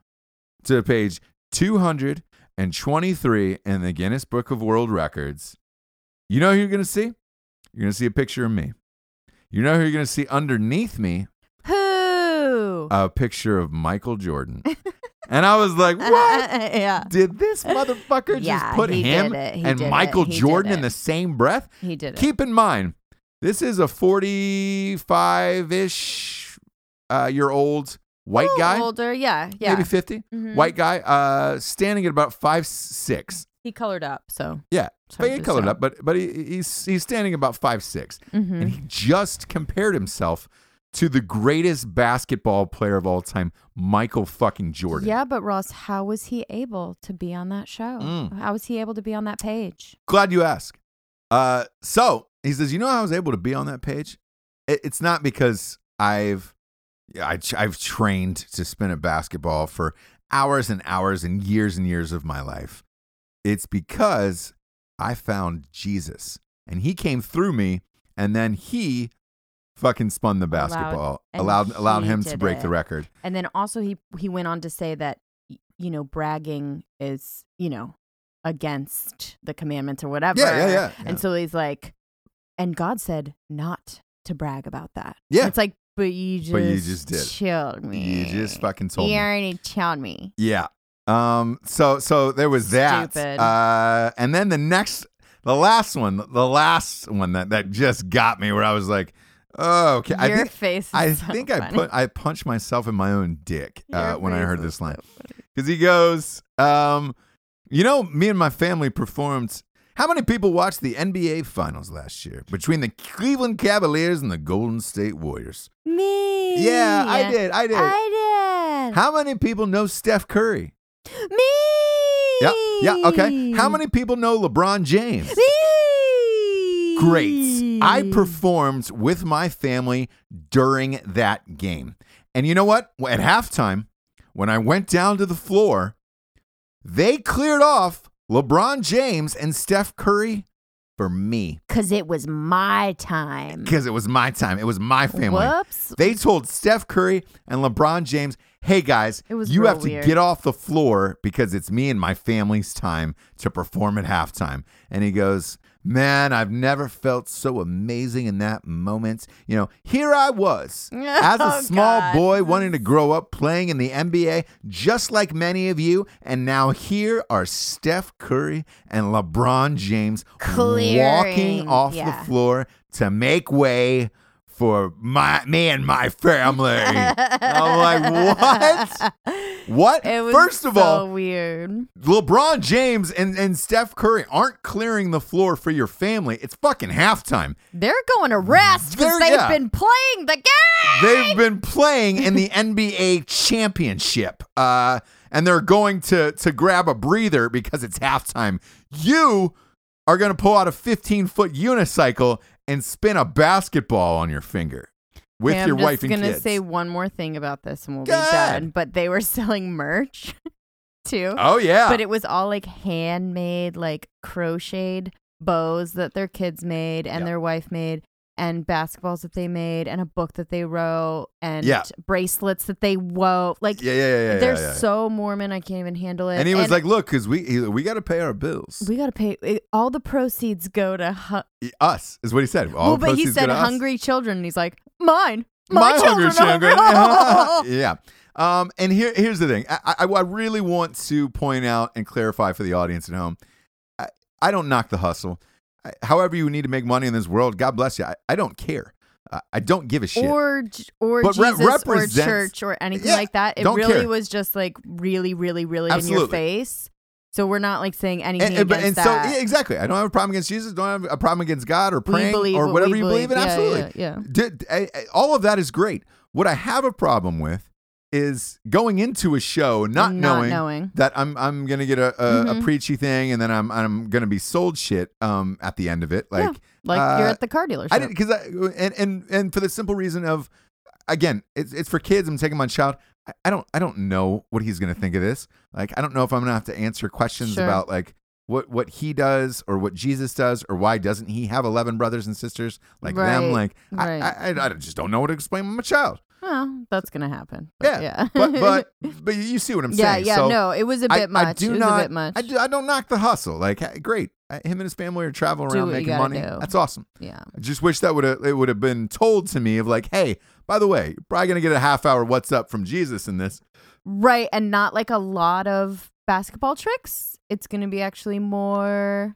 to page two hundred and twenty-three in the Guinness Book of World Records, you know who you're gonna see? You're gonna see a picture of me. You know who you're gonna see underneath me? Who? A picture of Michael Jordan." and I was like, "What?" yeah. Did this motherfucker Yeah, just put him did it. He and it. Michael Jordan in the same breath? He did it. Keep in mind, this is a 45 ish uh, year old white guy, older. Yeah. Yeah. maybe 50, Mhm. white guy, uh, standing at about five six. He colored up, so Yeah, but he colored up, but but he, he's he's standing about five six, Mhm. and he just compared himself to the greatest basketball player of all time, Michael fucking Jordan. Yeah, but Ross, how was he able to be on that show? Mm. How was he able to be on that page? Glad you ask. Uh, so he says, you know how I was able to be on that page? It, it's not because I've yeah, I, I've trained to spin a basketball for hours and hours and years and years of my life. It's because I found Jesus and he came through me and then he fucking spun the basketball, and allowed allowed him to break the record. And then also he he went on to say that you know bragging is you know against the commandments or whatever. Yeah, yeah, yeah, yeah. And so he's like, and God said not to brag about that. Yeah. it's like, but you just But you just did. chilled me. You just fucking told you me. You already chilled me. Yeah. Um. So so there was that. Stupid. Uh. And then the next, the last one, the last one that that just got me, where I was like, oh, okay. I Your think face. Is I so think I put I punched myself in my own dick uh, when I heard this line so because he goes, um, you know, me and my family performed. How many people watched the NBA Finals last year between the Cleveland Cavaliers and the Golden State Warriors? Me. Yeah, I did. I did. I did. How many people know Steph Curry? Me. Yeah, yeah, okay. How many people know LeBron James? Me. Great. I mm. performed with my family during that game. And you know what? At halftime, when I went down to the floor, they cleared off LeBron James and Steph Curry for me Cause it was my time. because it was my time. It was my family. Whoops. They told Steph Curry and LeBron James, "Hey guys, It was you have to weird. get off the floor because it's me and my family's time to perform at halftime." And he goes, "Man, I've never felt so amazing in that moment. You know, here I was as a Oh, small God. boy wanting to grow up playing in the NBA just like many of you, and now here are Steph Curry and LeBron James walking off yeah. the floor to make way for my me and my family. I'm like, what? What? It was First of so all, weird. LeBron James and, and Steph Curry aren't clearing the floor for your family. It's fucking halftime. They're going to rest because they've yeah. been playing the game. They've been playing in the NBA championship. Uh, and they're going to to grab a breather because it's halftime. You are going to pull out a 15 foot unicycle and spin a basketball on your finger. with Okay, your I'm just gonna say one more thing about this, and we'll Go be done. But they were selling merch too. oh yeah, But it was all like handmade, like crocheted bows that their kids made and Yep. their wife made, and basketballs that they made, and a book that they wrote, and Yeah. bracelets that they wove. Like yeah, yeah, yeah, yeah. they're yeah, so Mormon, I can't even handle it. and he was like, "Look, because we he- we got to pay our bills. "We gotta pay. it- All the proceeds go to." Hu- us is what he said. All well, but he said to us. hungry children. And he's like, "Mine, my, my, hungry children." children. are- yeah. Um, and here, here's the thing. I, I, I really want to point out and clarify for the audience at home. I, I don't knock the hustle. I, however, you need to make money in this world. God bless you. I, I don't care. I, I don't give a shit. or or But Jesus or church or anything Yeah, like that. It really care. was just like really, really, really in your face. So we're not like saying anything and, and, against and so that. yeah, exactly, I don't have a problem against Jesus. Don't have a problem against God or praying believe or whatever we you believe in. Yeah, Absolutely, yeah, yeah. Did, eh, eh, all of that is great. What I have a problem with is going into a show not, knowing, knowing. that I'm I'm gonna get a, a, a Mhm. preachy thing and then I'm I'm gonna be sold shit um at the end of it. Like Yeah, Like you're uh, at the car dealership. I didn't because I and and and for the simple reason of again it's it's for kids. I'm taking my child. I, I don't I don't know what he's gonna think of this. Like I don't know if I'm gonna have to answer questions Sure. about like. What, what he does or what Jesus does or why doesn't he have 11 brothers and sisters like them like right. I, I, I just don't know what to explain to my child well, that's gonna happen. yeah, But yeah. but but but you see what I'm yeah, saying yeah. so no, it was a bit much. I do not. a bit much. I, do, I don't knock the hustle. Like, great. Uh, Him and his family are traveling Do around making money. do. That's awesome. yeah. I just wish that would have it would have been told to me of like, hey, by the way, you're probably gonna get a half hour what's up from Jesus in this. Right, and not like a lot of basketball tricks. It's gonna be actually more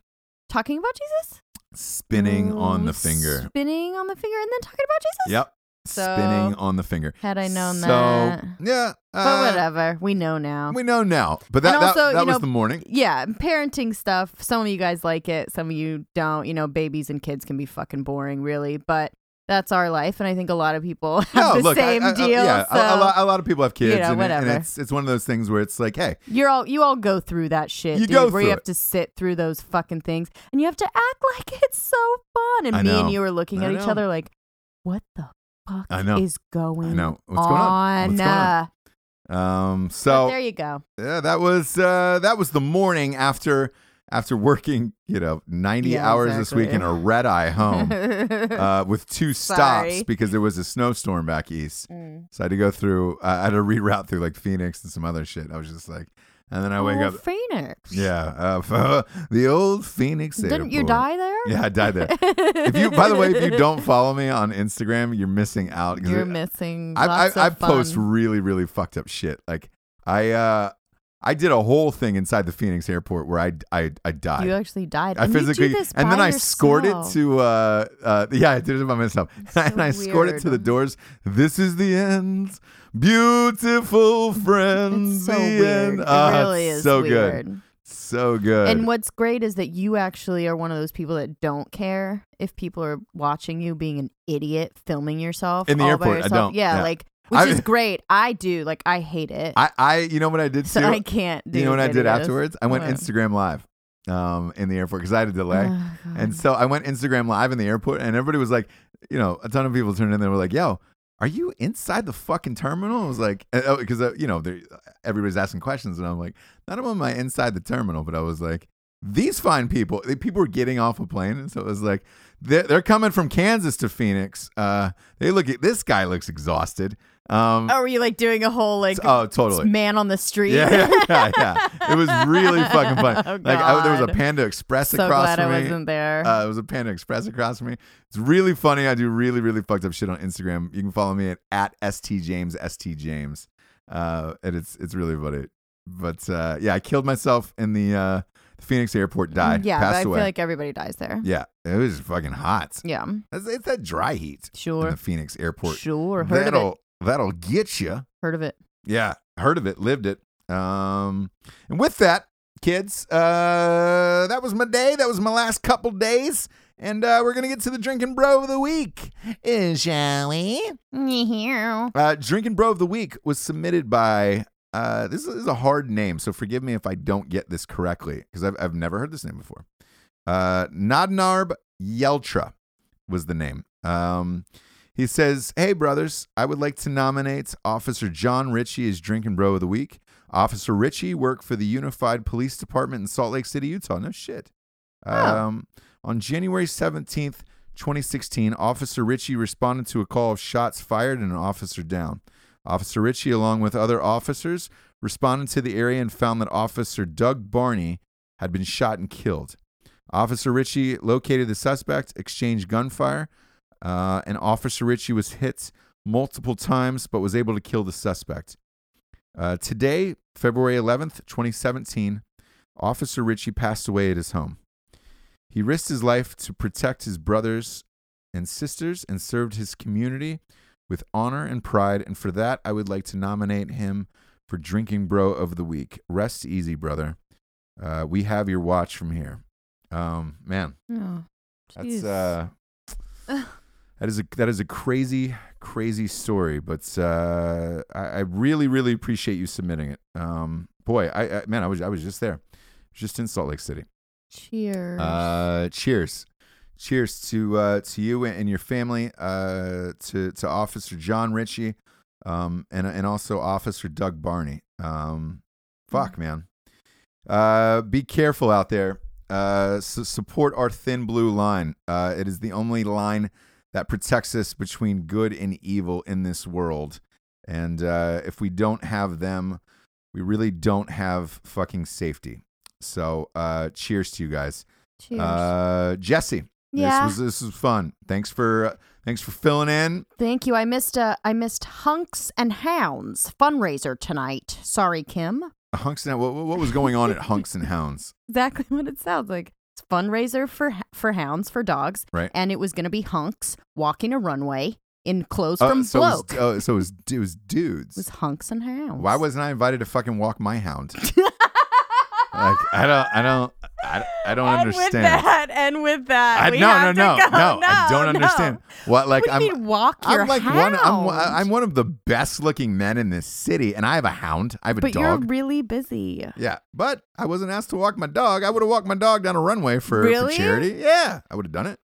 talking about Jesus. Spinning on the Mm, finger. Spinning on the finger and then talking about Jesus. Yep. So- Spinning on the finger. Had I known so, that. Yeah. But uh, whatever. We know now. We know now. But that also, that, that was know, the morning. yeah, parenting stuff. Some of you guys like it, some of you don't. You know, babies and kids can be fucking boring, really. But that's our life, and I think a lot of people have No, the look, same I- I- deal. yeah, a- so a, lot, a lot of people have kids, You know, and, it- and whatever. it's it's one of those things where it's like, hey, you're all you all go through that shit, You dude, go where you have it. to sit through those fucking things, and you have to act like it's so fun. And I me know. and you were looking at each other like, what the fuck I know. is going I know what's going on. What's going on? Um, but so there you go. Yeah, that was uh, that was the morning after after working, you know, ninety Yeah, hours this week in a red eye home uh, with two stops Sorry. because there was a snowstorm back east. Mm. So I had to go through. Uh, I had to reroute through like Phoenix and some other shit. I was just like, and then I wake oh, up. Phoenix. Yeah, uh, the old Phoenix. Airport. Didn't you die there? Yeah, I died there. if you, by the way, if you don't follow me on Instagram, you're missing out. You're it- missing. I, I, I post really, really fucked up shit. Like I, uh, I did a whole thing inside the Phoenix airport where I, I, I died. You actually died. I and physically, and then I scored it to, uh, uh, yeah, I did it by myself, so and I scored it to the doors. This is the end, beautiful friends. It's so weird. end. It Ah, really is so weird. good, so good. And what's great is that you actually are one of those people that don't care if people are watching you being an idiot filming yourself In the all by airport, I yourself. don't. Yeah, Yeah. like which I- is great. I do. Like I hate it. I, I, you know what I did so. I can't do you know what I did afterwards? I went What? Instagram live, um, in the airport because I had a delay. Oh, And so I went Instagram live in the airport, and everybody was like, you know, a ton of people turned in. They were like, "Yo, are you inside the fucking terminal?" I was like, because uh, you know, everybody's asking questions, and I'm like, not only am I inside the terminal, but I was like, these fine people, people were getting off a plane, and so it was like, they're, they're coming from Kansas to Phoenix. Uh, they look at this guy looks exhausted. Um, oh, were you like doing a whole like oh, totally. man on the street? Yeah, yeah, yeah, yeah. It was really fucking fun. Oh, like I, there was a Panda Express So across glad from I wasn't there. Uh, it was a Panda Express across from me. It's really funny. I do really, really fucked up shit on Instagram. You can follow me at, at stjames stjames. Uh, and it's it's really funny. But uh, yeah, I killed myself in the uh, the Phoenix airport. Died. yeah, but I away. feel like everybody dies there. yeah, it was fucking hot. Yeah, It's, it's that dry heat in sure, the Phoenix airport. sure. Heard of it. that'll that'll get you. Heard of it. Yeah, heard of it, lived it. Um, and with that, kids, uh, that was my day. That was my last couple days, and uh, we're gonna get to the drinking bro of the week. Uh, shall we? Uh, drinking bro of the week was submitted by. Uh, this is a hard name, so forgive me if I don't get this correctly because I've I've never heard this name before. Uh, Nadnarb Yeltra was the name. Um, He says, Hey, brothers, I would like to nominate Officer Jon Richey as Drinking Bro of the Week. Officer Richey worked for the Unified Police Department in Salt Lake City, Utah. No shit. Um, on January 17th, 2016, Officer Richey responded to a call of shots fired and an officer down. Officer Richey, along with other officers, responded to the area and found that Officer Doug Barney had been shot and killed. Officer Richey located the suspect, exchanged gunfire, uh, and Officer Richey was hit multiple times but was able to kill the suspect. Uh, today, February 11th, 2017, Officer Richey passed away at his home. He risked his life to protect his brothers and sisters and served his community with honor and pride. And for that, I would like to nominate him for Drinking Bro of the Week. Rest easy, brother. Uh, we have your watch from here. Um, man, Oh, that's uh, that is a that is a crazy crazy story. But uh, I, I really really appreciate you submitting it. Um, boy, I, I man, I was I was just there, just in Salt Lake City. Cheers. Uh, cheers. Cheers to uh, to you and your family. Uh, to to Officer Jon Richey, um, and and also Officer Doug Barney. Um, fuck man. Uh, be careful out there. Uh, su- support our thin blue line. Uh, it is the only line that protects us between good and evil in this world. And uh, if we don't have them, we really don't have fucking safety. So, uh, cheers to you guys. Cheers. Uh, Jessie, yeah. this was this was fun. Thanks for uh, thanks for filling in. Thank you. I missed uh, I missed Hunks and Hounds fundraiser tonight. Sorry, Kim. Hunks and what, what was going on at Hunks and Hounds? Exactly what it sounds like. Fundraiser for for hounds for dogs, Right. and it was going to be Hunks walking a runway in clothes Oh, from so it was, Bloke. oh, so it was it was dudes. It was Hunks and Hounds. Why wasn't I invited to fucking walk my hound? like I don't I don't I, I don't and understand. with that, and with that, I, we no, no, to no, go. no, I don't no. understand. What like what do you I'm mean walk your I'm like hound? one I'm I'm one of the best looking men in this city and I have a hound. I have a but you're really busy. yeah, but I wasn't asked to walk my dog. I would have walked my dog down a runway for, for charity. Yeah, I would have done it.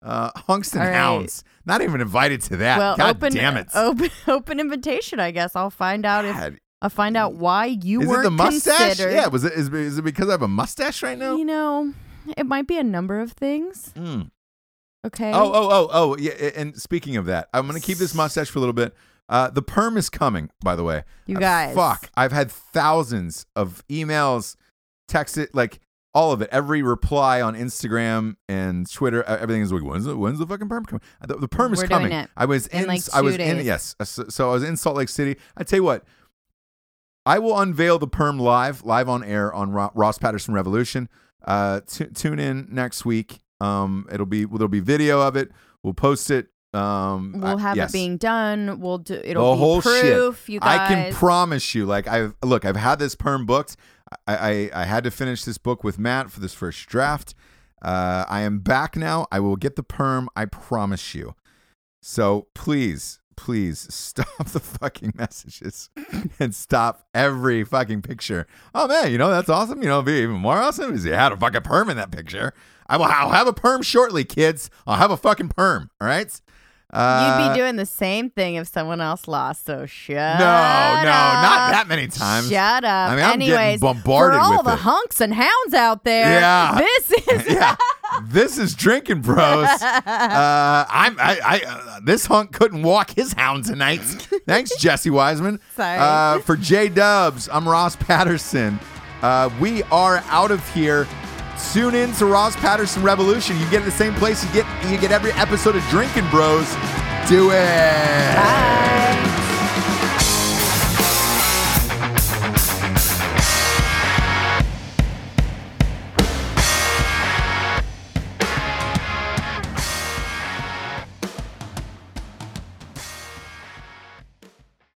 Uh, Hunks and right. Hounds. Not even invited to that. well, God open, damn it. open, open invitation. I guess I'll find out if God. I'll find out why you Is weren't the mustache? considered. Yeah, was it is, is it because I have a mustache right now? You know, it might be a number of things. Mm. Okay. Oh, oh, oh, oh, yeah. And speaking of that, I'm gonna keep this mustache for a little bit. Uh, the perm is coming, by the way. You Uh, guys. fuck. I've had thousands of emails, texted, like all of it. Every reply on Instagram and Twitter, uh, everything is like, when's the when's the fucking perm coming? Uh, The, the perm is We're doing coming. it I was in, in, like, I was two in, yes. Uh, So, so I was in Salt Lake City. I tell you what. I will unveil the perm live, live on air on Ro- Ross Patterson Revolution. Uh, tu- tune in next week. Um, it'll be there'll be video of it. We'll post it. Um, We'll I- have yes. it being done. We'll do. It'll the be whole proof. shit. You guys. I can promise you. Like I've look, I've had this perm booked. I, I I had to finish this book with Matt for this first draft. Uh, I am back now. I will get the perm. I promise you. So please, please stop the fucking messages and stop every fucking picture. Oh man, you know that's awesome. You know, it'd be even more awesome is you had a fucking perm in that picture. I will. I'll have a perm shortly, kids. I'll have a fucking perm. All right. Uh, You'd be doing the same thing if someone else lost. So shut no, no, not that many times. Shut up. I mean, I'm getting Anyways, bombarded for all with the it. hunks and hounds out there, Yeah. this is yeah, this is drinking bros. Uh, I'm I, I uh, this hunk couldn't walk his hound tonight. Thanks, Jessie Wiseman. Sorry. Uh, for J Dubs, I'm Ross Patterson. Uh, we are out of here. Tune in to Ross Patterson Revolution. You get it the same place you get you get every episode of Drinking Bros. Do it. Bye.